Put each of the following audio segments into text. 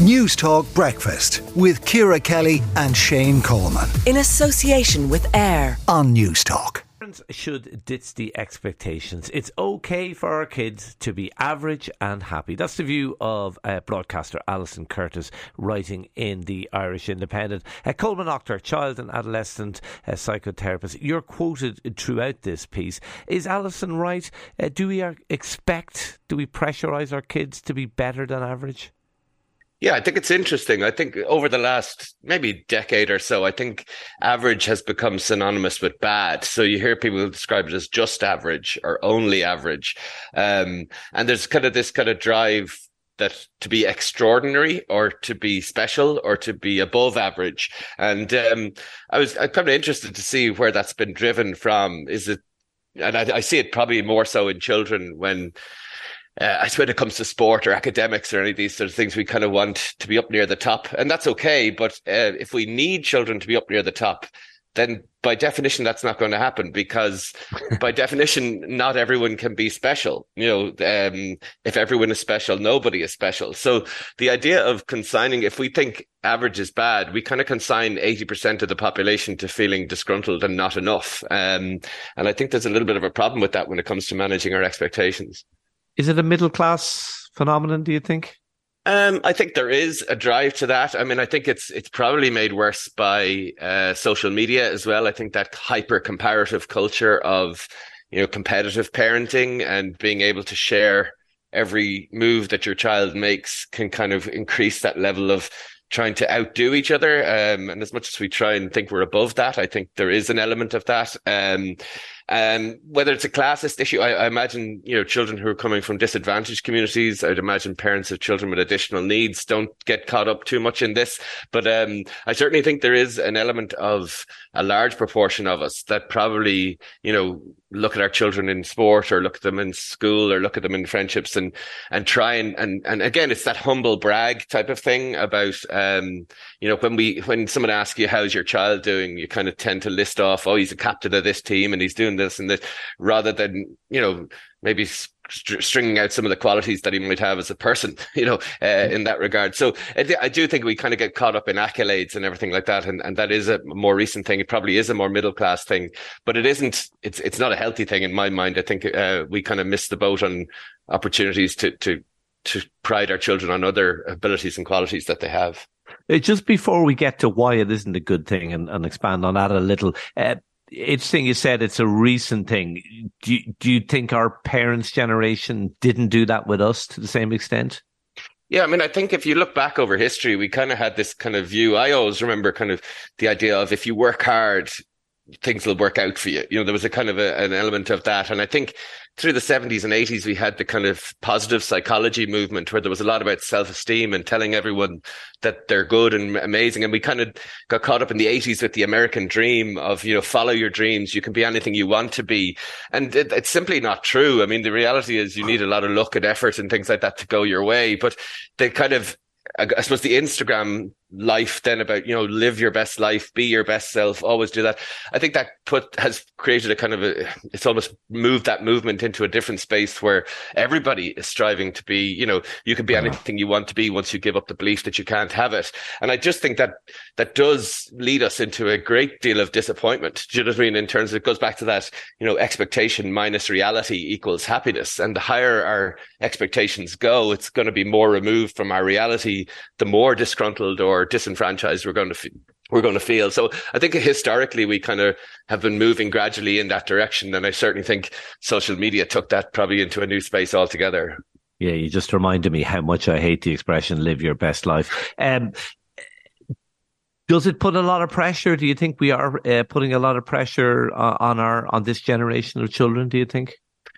Newstalk Breakfast with Ciara Kelly and Shane Coleman. In association with AIR on Newstalk. Parents should ditch the expectations. It's okay for our kids to be average and happy. That's the view of uh, broadcaster Alison Curtis writing in the Irish Independent. Uh, Colman Noctor, child and adolescent uh, psychotherapist, you're quoted throughout this piece. Is Alison right? Uh, do we expect, do we pressurise our kids to be better than average? Yeah, I think it's interesting. I think over the last maybe decade or so, I think average has become synonymous with bad. So you hear people describe it as just average or only average. Um, and there's kind of this kind of drive that to be extraordinary or to be special or to be above average. And um, I was I'm kind of interested to see where that's been driven from. Is it, and I, I see it probably more so in children when uh, I suppose when it comes to sport or academics or any of these sort of things, we kind of want to be up near the top, and that's okay. But uh, if we need children to be up near the top, then by definition, that's not going to happen because by definition, not everyone can be special. You know, um, if everyone is special, nobody is special. So the idea of consigning, if we think average is bad, we kind of consign 80% of the population to feeling disgruntled and not enough. Um, and I think there's a little bit of a problem with that when it comes to managing our expectations. Is it a middle class phenomenon? Do you think? Um, I think there is a drive to that. I mean, I think it's it's probably made worse by uh, social media as well. I think that hyper comparative culture of you know competitive parenting and being able to share every move that your child makes can kind of increase that level of trying to outdo each other. Um, and as much as we try and think we're above that, I think there is an element of that. Um, um, whether it's a classist issue, I, I, imagine, you know, children who are coming from disadvantaged communities, I'd imagine parents of children with additional needs don't get caught up too much in this. But, um, I certainly think there is an element of a large proportion of us that probably, you know, look at our children in sport or look at them in school or look at them in friendships and and try and and and again it's that humble brag type of thing about um you know when we when someone asks you how's your child doing you kind of tend to list off oh he's a captain of this team and he's doing this and this rather than you know maybe stringing out some of the qualities that he might have as a person, you know, uh, in that regard. So I, I, do think we kind of get caught up in accolades and everything like that. And, and that is a more recent thing. It probably is a more middle class thing, but it isn't, it's, it's not a healthy thing in my mind. I think, uh, we kind of miss the boat on opportunities to, to, to pride our children on other abilities and qualities that they have. Uh, just before we get to why it isn't a good thing and, and expand on that a little, uh, interesting you said it's a recent thing. Do you, do you think our parents' generation didn't do that with us to the same extent? Yeah, I mean, I think if you look back over history, we kind of had this kind of view. I always remember kind of the idea of if you work hard, things will work out for you. You know, there was a kind of a, an element of that. And I think through the 70s and 80s, we had the kind of positive psychology movement where there was a lot about self esteem and telling everyone that they're good and amazing. And we kind of got caught up in the 80s with the American dream of, you know, follow your dreams. You can be anything you want to be. And it, it's simply not true. I mean, the reality is you need a lot of luck and effort and things like that to go your way. But the kind of I suppose the Instagram life then about you know live your best life be your best self always do that. I think that put has created a kind of a it's almost moved that movement into a different space where everybody is striving to be you know you can be uh-huh. anything you want to be once you give up the belief that you can't have it. And i just think that that does lead us into a great deal of disappointment. Do you know what i mean? In terms of it goes back to that you know expectation minus reality equals happiness. And the higher our expectations go it's going to be more removed from our reality the more disgruntled or disenfranchised we're going to we're going to feel. So I think historically we kind of have been moving gradually in that direction, and I certainly think social media took that probably into a new space altogether. Yeah, you just reminded me how much I hate the expression "live your best life." Um, does it put a lot of pressure? Do you think we are uh, putting a lot of pressure on our on this generation of children? Do you think?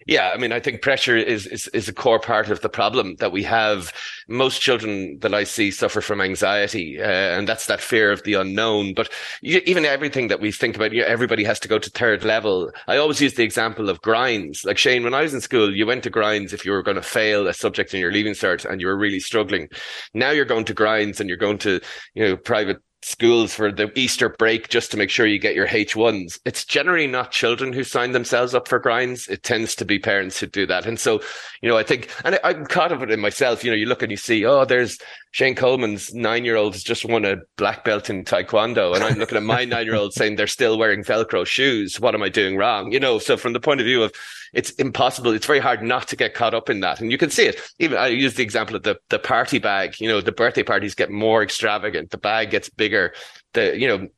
Yeah, I mean, I think pressure is, is, is a core part of the problem that we have. Most children that I see suffer from anxiety, uh, and that's that fear of the unknown. But you, even everything that we think about, you know, everybody has to go to third level. I always use the example of grinds. Like Shane, when I was in school, you went to grinds if you were going to fail a subject in your leaving cert and you were really struggling. Now you're going to grinds and you're going to, you know, private schools for the Easter break just to make sure you get your H1s. It's generally not children who sign themselves up for grinds. It tends to be parents who do that. And so, you know, I think, and I, am caught of it in myself. You know, you look and you see, oh, there's Shane Coleman's nine year old has just won a black belt in Taekwondo. And I'm looking at my nine year old saying they're still wearing Velcro shoes. What am I doing wrong? You know, so from the point of view of it's impossible, it's very hard not to get caught up in that. And you can see it. Even I use the example of the, the party bag. You know, the birthday parties get more extravagant, the bag gets bigger. The, you know,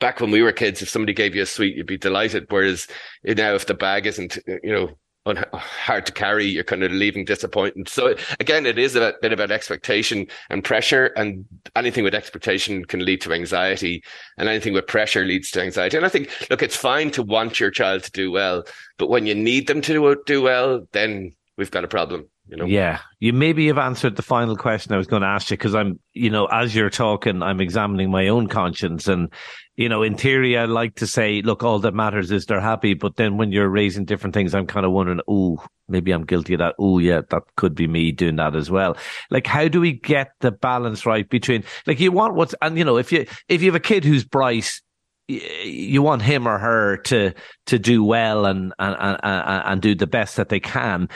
back when we were kids, if somebody gave you a sweet, you'd be delighted. Whereas now, if the bag isn't, you know, hard to carry, you're kind of leaving disappointed. So again, it is a bit about expectation and pressure, and anything with expectation can lead to anxiety, and anything with pressure leads to anxiety. And I think, look, it's fine to want your child to do well, but when you need them to do well, then we've got a problem. You know? Yeah, you maybe have answered the final question I was going to ask you because I'm, you know, as you're talking, I'm examining my own conscience, and you know, in theory, I like to say, look, all that matters is they're happy. But then when you're raising different things, I'm kind of wondering, oh, maybe I'm guilty of that. Oh, yeah, that could be me doing that as well. Like, how do we get the balance right between, like, you want what's, and you know, if you if you have a kid who's bright, you want him or her to to do well and and and, and do the best that they can,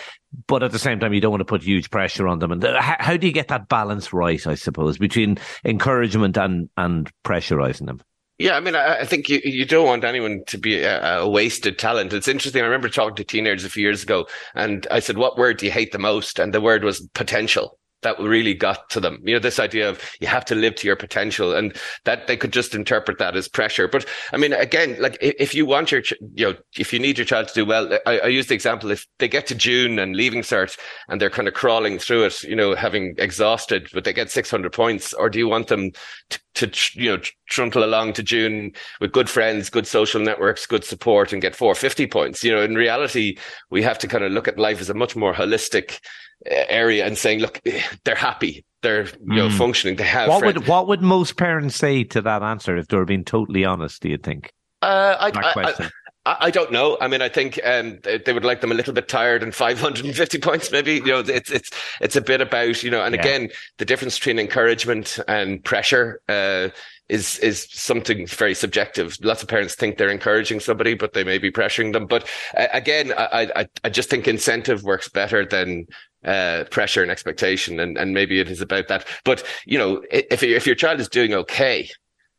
but at the same time, you don't want to put huge pressure on them. And how, how do you get that balance right? I suppose between encouragement and and pressurizing them. Yeah, I mean, I, I, think you, you don't want anyone to be a, a, wasted talent. It's interesting. I remember talking to teenagers a few years ago, and I said, "What word do you hate the most?" And the word was potential that really got to them. You know, this idea of you have to live to your potential and that they could just interpret that as pressure. But I mean, again, like if you want your, you know, if you need your child to do well, I, I use the example, if they get to June and leaving cert and they're kind of crawling through it, you know, having exhausted, but they get 600 points, or do you want them to, to you know, trundle along to June with good friends, good social networks, good support and get 450 points? You know, in reality, we have to kind of look at life as a much more holistic, area and saying, look, they're happy, they're you know mm. functioning, they have. What friends. would what would most parents say to that answer if they were being totally honest? Do you think? Uh, I, I, I, I, don't know. I mean, I think um, they, would like them a little bit tired and 550 points, maybe. You know, it's it's it's a bit about you know, and yeah. again, the difference between encouragement and pressure. Uh, is is something very subjective. Lots of parents think they're encouraging somebody, but they may be pressuring them. But uh, again, I, I I just think incentive works better than uh, pressure and expectation, and and maybe it is about that. But you know, if if your child is doing okay,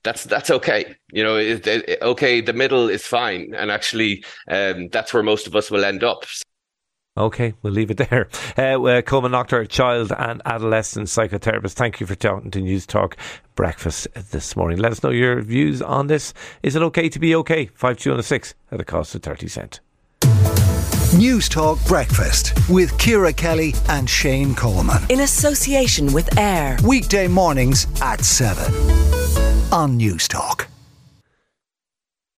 that's that's okay. You know, it, it, okay, the middle is fine, and actually, um, that's where most of us will end up. Okay, we'll leave it there. Uh, uh, Colman Noctor, child and adolescent psychotherapist. Thank you for talking to Newstalk Breakfast this morning. Let us know your views on this. Is it okay to be okay? Five two and a six at a cost of thirty cent. Newstalk Breakfast with Ciara Kelly and Shane Coleman. In association with AIR. Weekday mornings at 7 on Newstalk.